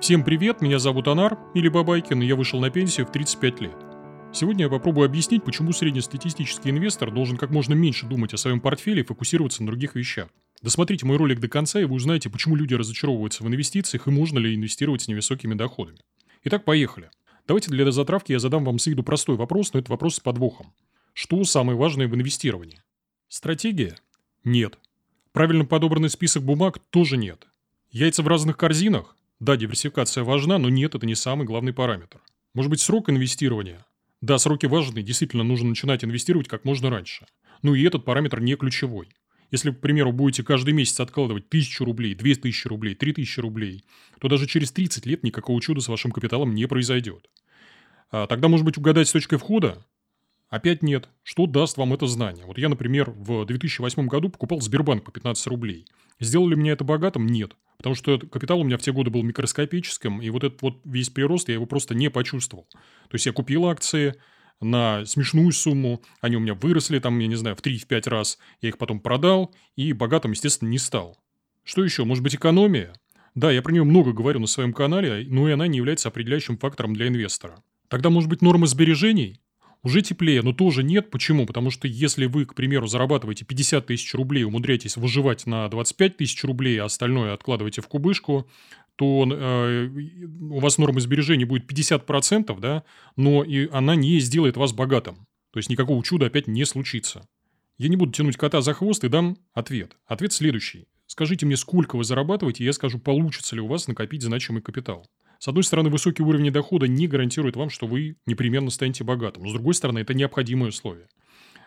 Всем привет, меня зовут Анар, или Бабайкин, и я вышел на пенсию в 35 лет. Сегодня я попробую объяснить, почему среднестатистический инвестор должен как можно меньше думать о своем портфеле и фокусироваться на других вещах. Досмотрите мой ролик до конца, и вы узнаете, почему люди разочаровываются в инвестициях и можно ли инвестировать с невысокими доходами. Итак, поехали. Давайте для затравки я задам вам с виду простой вопрос, но это вопрос с подвохом. Что самое важное в инвестировании? Стратегия? Нет. Правильно подобранный список бумаг тоже нет. Яйца в разных корзинах? Да, диверсификация важна, но нет, это не самый главный параметр. Может быть, срок инвестирования? Да, сроки важны, действительно нужно начинать инвестировать как можно раньше. Ну и этот параметр не ключевой. Если, к примеру, будете каждый месяц откладывать 1000 рублей, 2000 рублей, 3000 рублей, то даже через 30 лет никакого чуда с вашим капиталом не произойдет. А тогда, может быть, угадать с точкой входа? Опять нет. Что даст вам это знание? Вот я, например, в 2008 году покупал Сбербанк по 15 рублей. Сделали меня это богатым? Нет. Потому что капитал у меня в те годы был микроскопическим, и вот этот вот весь прирост, я его просто не почувствовал. То есть я купил акции на смешную сумму, они у меня выросли там, я не знаю, в 3-5 раз, я их потом продал, и богатым, естественно, не стал. Что еще? Может быть, экономия? Да, я про нее много говорю на своем канале, но и она не является определяющим фактором для инвестора. Тогда, может быть, норма сбережений? Уже теплее, но тоже нет. Почему? Потому что если вы, к примеру, зарабатываете 50 тысяч рублей, умудряетесь выживать на 25 тысяч рублей, а остальное откладываете в кубышку, то э, у вас норма сбережений будет 50%, да, но и она не сделает вас богатым. То есть никакого чуда опять не случится. Я не буду тянуть кота за хвост и дам ответ. Ответ следующий. Скажите мне, сколько вы зарабатываете, и я скажу, получится ли у вас накопить значимый капитал. С одной стороны, высокий уровень дохода не гарантирует вам, что вы непременно станете богатым. Но с другой стороны, это необходимое условие.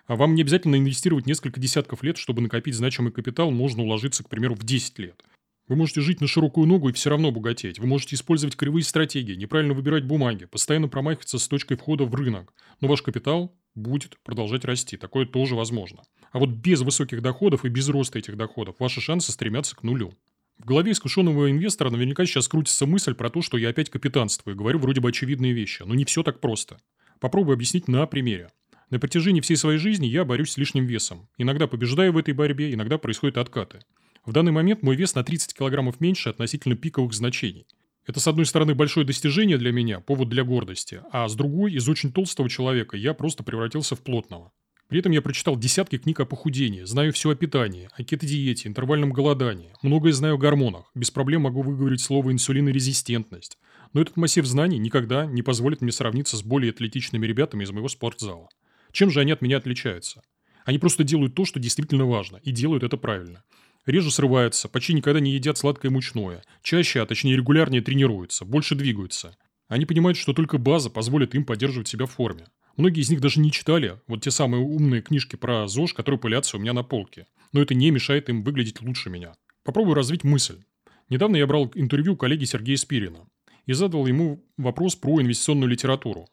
А вам не обязательно инвестировать несколько десятков лет, чтобы накопить значимый капитал, можно уложиться, к примеру, в 10 лет. Вы можете жить на широкую ногу и все равно богатеть. Вы можете использовать кривые стратегии, неправильно выбирать бумаги, постоянно промахиваться с точкой входа в рынок. Но ваш капитал будет продолжать расти. Такое тоже возможно. А вот без высоких доходов и без роста этих доходов ваши шансы стремятся к нулю. В голове искушенного инвестора наверняка сейчас крутится мысль про то, что я опять капитанствую и говорю вроде бы очевидные вещи. Но не все так просто. Попробую объяснить на примере. На протяжении всей своей жизни я борюсь с лишним весом. Иногда побеждаю в этой борьбе, иногда происходят откаты. В данный момент мой вес на 30 килограммов меньше относительно пиковых значений. Это, с одной стороны, большое достижение для меня, повод для гордости, а с другой, из очень толстого человека я просто превратился в плотного. При этом я прочитал десятки книг о похудении, знаю все о питании, о кетодиете, интервальном голодании, многое знаю о гормонах, без проблем могу выговорить слово инсулинорезистентность. Но этот массив знаний никогда не позволит мне сравниться с более атлетичными ребятами из моего спортзала. Чем же они от меня отличаются? Они просто делают то, что действительно важно, и делают это правильно. Реже срываются, почти никогда не едят сладкое мучное, чаще, а точнее регулярнее тренируются, больше двигаются. Они понимают, что только база позволит им поддерживать себя в форме. Многие из них даже не читали вот те самые умные книжки про ЗОЖ, которые пылятся у меня на полке. Но это не мешает им выглядеть лучше меня. Попробую развить мысль. Недавно я брал интервью коллеги Сергея Спирина и задал ему вопрос про инвестиционную литературу.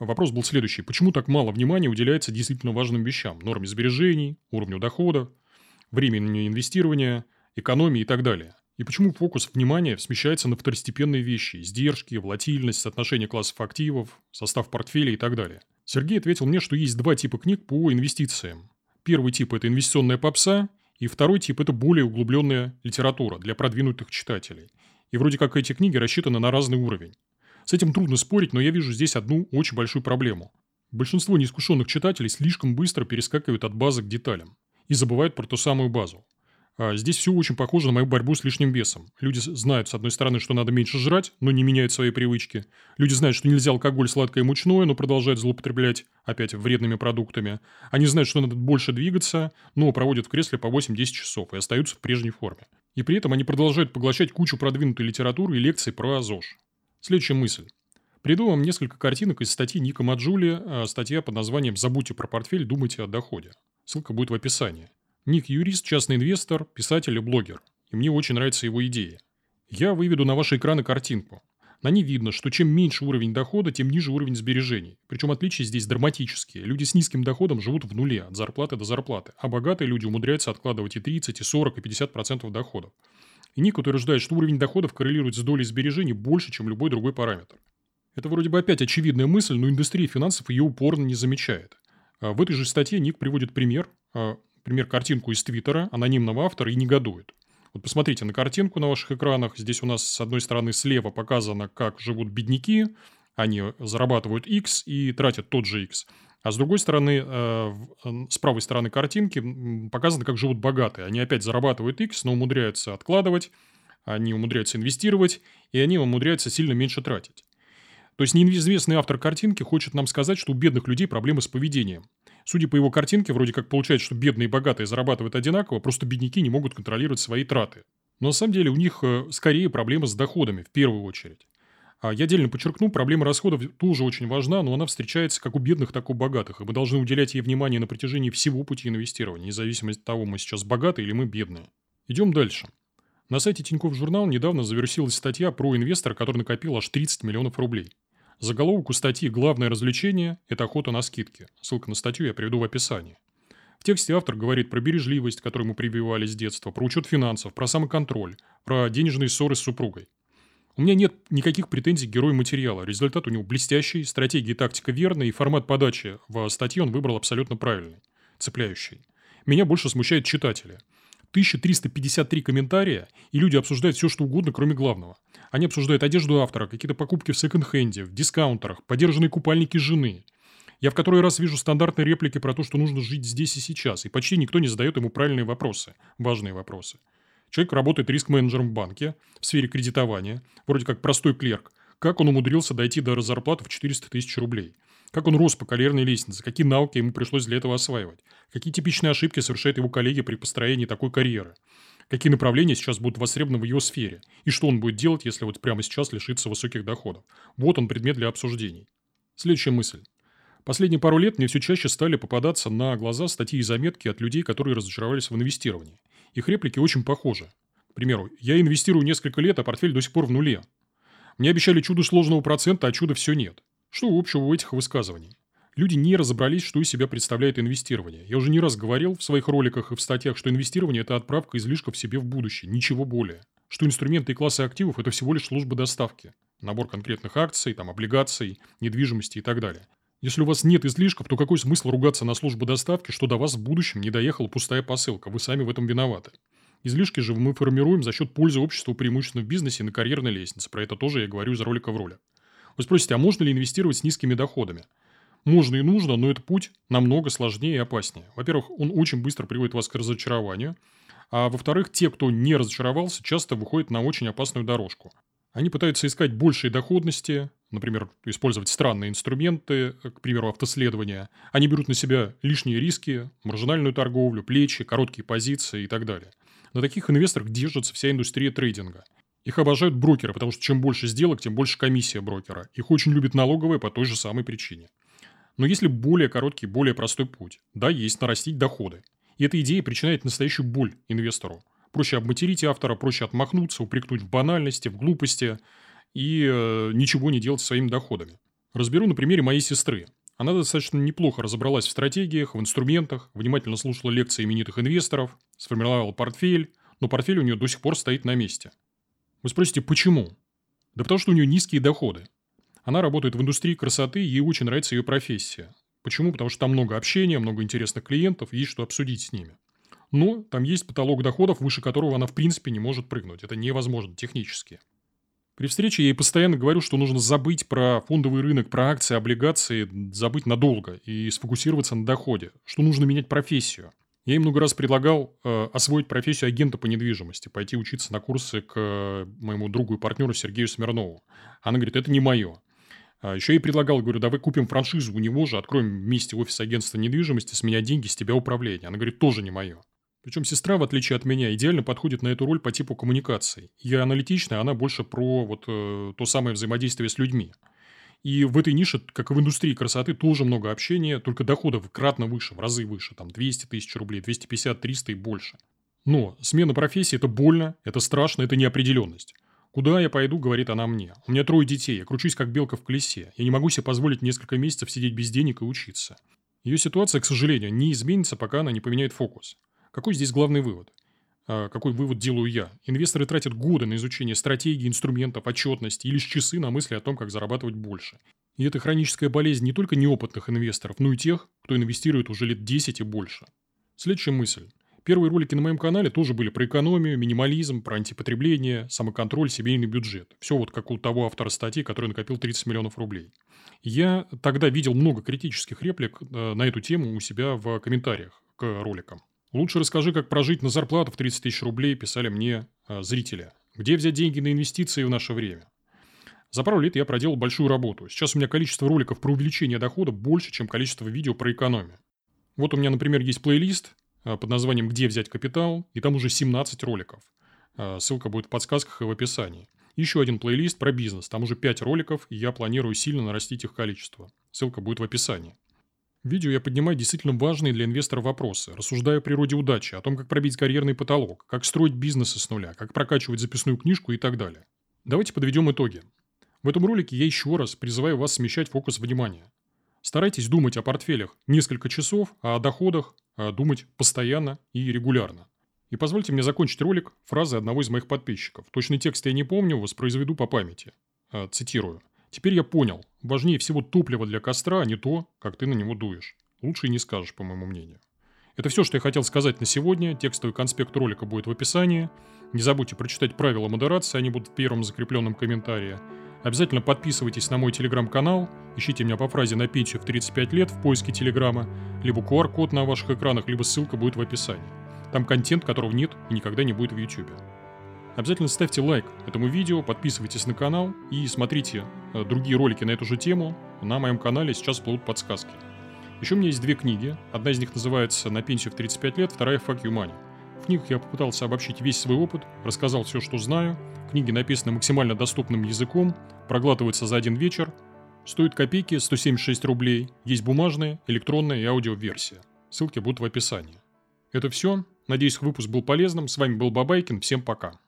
Вопрос был следующий. Почему так мало внимания уделяется действительно важным вещам? Норме сбережений, уровню дохода, времени инвестирования, экономии и так далее. И почему фокус внимания смещается на второстепенные вещи – издержки, волатильность, соотношение классов активов, состав портфеля и так далее. Сергей ответил мне, что есть два типа книг по инвестициям. Первый тип – это инвестиционная попса, и второй тип – это более углубленная литература для продвинутых читателей. И вроде как эти книги рассчитаны на разный уровень. С этим трудно спорить, но я вижу здесь одну очень большую проблему. Большинство неискушенных читателей слишком быстро перескакивают от базы к деталям и забывают про ту самую базу. А здесь все очень похоже на мою борьбу с лишним весом. Люди знают, с одной стороны, что надо меньше жрать, но не меняют свои привычки. Люди знают, что нельзя алкоголь, сладкое и мучное, но продолжают злоупотреблять опять вредными продуктами. Они знают, что надо больше двигаться, но проводят в кресле по 8-10 часов и остаются в прежней форме. И при этом они продолжают поглощать кучу продвинутой литературы и лекций про ЗОЖ. Следующая мысль. Приду вам несколько картинок из статьи Ника Маджули, а, статья под названием «Забудьте про портфель, думайте о доходе». Ссылка будет в описании. Ник юрист, частный инвестор, писатель и блогер. И мне очень нравится его идея. Я выведу на ваши экраны картинку. На ней видно, что чем меньше уровень дохода, тем ниже уровень сбережений. Причем отличия здесь драматические. Люди с низким доходом живут в нуле, от зарплаты до зарплаты, а богатые люди умудряются откладывать и 30, и 40, и 50% процентов доходов. И Ник утверждает, что уровень доходов коррелирует с долей сбережений больше, чем любой другой параметр. Это вроде бы опять очевидная мысль, но индустрия финансов ее упорно не замечает. А в этой же статье Ник приводит пример а, пример, картинку из Твиттера анонимного автора и негодует. Вот посмотрите на картинку на ваших экранах. Здесь у нас с одной стороны слева показано, как живут бедняки. Они зарабатывают X и тратят тот же X. А с другой стороны, э, с правой стороны картинки показано, как живут богатые. Они опять зарабатывают X, но умудряются откладывать, они умудряются инвестировать, и они умудряются сильно меньше тратить. То есть неизвестный автор картинки хочет нам сказать, что у бедных людей проблемы с поведением. Судя по его картинке, вроде как получается, что бедные и богатые зарабатывают одинаково, просто бедняки не могут контролировать свои траты. Но на самом деле у них э, скорее проблемы с доходами в первую очередь. А я отдельно подчеркну, проблема расходов тоже очень важна, но она встречается как у бедных, так и у богатых. И мы должны уделять ей внимание на протяжении всего пути инвестирования, независимо от того, мы сейчас богатые или мы бедные. Идем дальше. На сайте Тинькофф Журнал недавно завершилась статья про инвестора, который накопил аж 30 миллионов рублей. Заголовок у статьи «Главное развлечение – это охота на скидки». Ссылка на статью я приведу в описании. В тексте автор говорит про бережливость, которую мы прививали с детства, про учет финансов, про самоконтроль, про денежные ссоры с супругой. У меня нет никаких претензий к герою материала. Результат у него блестящий, стратегия и тактика верная, и формат подачи в статье он выбрал абсолютно правильный, цепляющий. Меня больше смущает читатели – 1353 комментария, и люди обсуждают все, что угодно, кроме главного. Они обсуждают одежду автора, какие-то покупки в секонд-хенде, в дискаунтерах, подержанные купальники жены. Я в который раз вижу стандартные реплики про то, что нужно жить здесь и сейчас, и почти никто не задает ему правильные вопросы, важные вопросы. Человек работает риск-менеджером в банке, в сфере кредитования, вроде как простой клерк. Как он умудрился дойти до зарплаты в 400 тысяч рублей? Как он рос по карьерной лестнице, какие навыки ему пришлось для этого осваивать, какие типичные ошибки совершают его коллеги при построении такой карьеры, какие направления сейчас будут востребованы в его сфере, и что он будет делать, если вот прямо сейчас лишится высоких доходов. Вот он предмет для обсуждений. Следующая мысль. Последние пару лет мне все чаще стали попадаться на глаза статьи и заметки от людей, которые разочаровались в инвестировании. Их реплики очень похожи. К примеру, я инвестирую несколько лет, а портфель до сих пор в нуле. Мне обещали чудо сложного процента, а чуда все нет. Что общего у этих высказываний? Люди не разобрались, что из себя представляет инвестирование. Я уже не раз говорил в своих роликах и в статьях, что инвестирование – это отправка излишков себе в будущее, ничего более. Что инструменты и классы активов – это всего лишь служба доставки. Набор конкретных акций, там, облигаций, недвижимости и так далее. Если у вас нет излишков, то какой смысл ругаться на службу доставки, что до вас в будущем не доехала пустая посылка? Вы сами в этом виноваты. Излишки же мы формируем за счет пользы обществу преимущественно в бизнесе и на карьерной лестнице. Про это тоже я говорю из ролика в ролик. Вы спросите, а можно ли инвестировать с низкими доходами? Можно и нужно, но этот путь намного сложнее и опаснее. Во-первых, он очень быстро приводит вас к разочарованию. А во-вторых, те, кто не разочаровался, часто выходят на очень опасную дорожку. Они пытаются искать большие доходности, например, использовать странные инструменты, к примеру, автоследования. Они берут на себя лишние риски, маржинальную торговлю, плечи, короткие позиции и так далее. На таких инвесторах держится вся индустрия трейдинга – их обожают брокеры, потому что чем больше сделок, тем больше комиссия брокера. Их очень любят налоговые по той же самой причине. Но если более короткий, более простой путь, да, есть нарастить доходы. И эта идея причиняет настоящую боль инвестору. Проще обматерить автора, проще отмахнуться, упрекнуть в банальности, в глупости и э, ничего не делать со своими доходами. Разберу на примере моей сестры. Она достаточно неплохо разобралась в стратегиях, в инструментах, внимательно слушала лекции именитых инвесторов, сформировала портфель, но портфель у нее до сих пор стоит на месте – вы спросите, почему? Да потому что у нее низкие доходы. Она работает в индустрии красоты, ей очень нравится ее профессия. Почему? Потому что там много общения, много интересных клиентов, есть что обсудить с ними. Но там есть потолок доходов, выше которого она в принципе не может прыгнуть. Это невозможно технически. При встрече я ей постоянно говорю, что нужно забыть про фондовый рынок, про акции, облигации, забыть надолго и сфокусироваться на доходе, что нужно менять профессию – я ей много раз предлагал э, освоить профессию агента по недвижимости, пойти учиться на курсы к э, моему другу и партнеру Сергею Смирнову. Она говорит, это не мое. А еще ей предлагал, говорю, давай купим франшизу у него же, откроем вместе офис агентства недвижимости, с меня деньги, с тебя управление. Она говорит, тоже не мое. Причем сестра, в отличие от меня, идеально подходит на эту роль по типу коммуникаций. Я аналитичная, она больше про вот э, то самое взаимодействие с людьми. И в этой нише, как и в индустрии красоты, тоже много общения, только доходов кратно выше, в разы выше, там 200 тысяч рублей, 250, 300 и больше. Но смена профессии – это больно, это страшно, это неопределенность. «Куда я пойду?» – говорит она мне. «У меня трое детей, я кручусь как белка в колесе. Я не могу себе позволить несколько месяцев сидеть без денег и учиться». Ее ситуация, к сожалению, не изменится, пока она не поменяет фокус. Какой здесь главный вывод? А, какой вывод делаю я? Инвесторы тратят годы на изучение стратегий, инструментов, отчетности и лишь часы на мысли о том, как зарабатывать больше. И это хроническая болезнь не только неопытных инвесторов, но и тех, кто инвестирует уже лет 10 и больше. Следующая мысль. Первые ролики на моем канале тоже были про экономию, минимализм, про антипотребление, самоконтроль, семейный бюджет. Все вот как у того автора статьи, который накопил 30 миллионов рублей. Я тогда видел много критических реплик э, на эту тему у себя в комментариях к роликам. Лучше расскажи, как прожить на зарплату в 30 тысяч рублей, писали мне э, зрители. Где взять деньги на инвестиции в наше время? За пару лет я проделал большую работу. Сейчас у меня количество роликов про увеличение дохода больше, чем количество видео про экономию. Вот у меня, например, есть плейлист э, под названием «Где взять капитал», и там уже 17 роликов. Э, ссылка будет в подсказках и в описании. Еще один плейлист про бизнес. Там уже 5 роликов, и я планирую сильно нарастить их количество. Ссылка будет в описании. В видео я поднимаю действительно важные для инвестора вопросы, рассуждаю о природе удачи, о том, как пробить карьерный потолок, как строить бизнесы с нуля, как прокачивать записную книжку и так далее. Давайте подведем итоги. В этом ролике я еще раз призываю вас смещать фокус внимания. Старайтесь думать о портфелях несколько часов, а о доходах а думать постоянно и регулярно. И позвольте мне закончить ролик фразой одного из моих подписчиков. Точный текст я не помню, воспроизведу по памяти. А, цитирую. «Теперь я понял. Важнее всего топливо для костра, а не то, как ты на него дуешь. Лучше и не скажешь, по моему мнению». Это все, что я хотел сказать на сегодня. Текстовый конспект ролика будет в описании. Не забудьте прочитать правила модерации, они будут в первом закрепленном комментарии. Обязательно подписывайтесь на мой телеграм-канал, ищите меня по фразе «на пенсию в 35 лет» в поиске телеграма, либо QR-код на ваших экранах, либо ссылка будет в описании. Там контент, которого нет и никогда не будет в YouTube. Обязательно ставьте лайк этому видео, подписывайтесь на канал и смотрите э, другие ролики на эту же тему. На моем канале сейчас плывут подсказки. Еще у меня есть две книги. Одна из них называется «На пенсию в 35 лет», вторая «Fuck you money». В книгах я попытался обобщить весь свой опыт, рассказал все, что знаю. Книги написаны максимально доступным языком, проглатываются за один вечер. Стоит копейки, 176 рублей. Есть бумажная, электронная и аудиоверсия. Ссылки будут в описании. Это все. Надеюсь, выпуск был полезным. С вами был Бабайкин. Всем пока.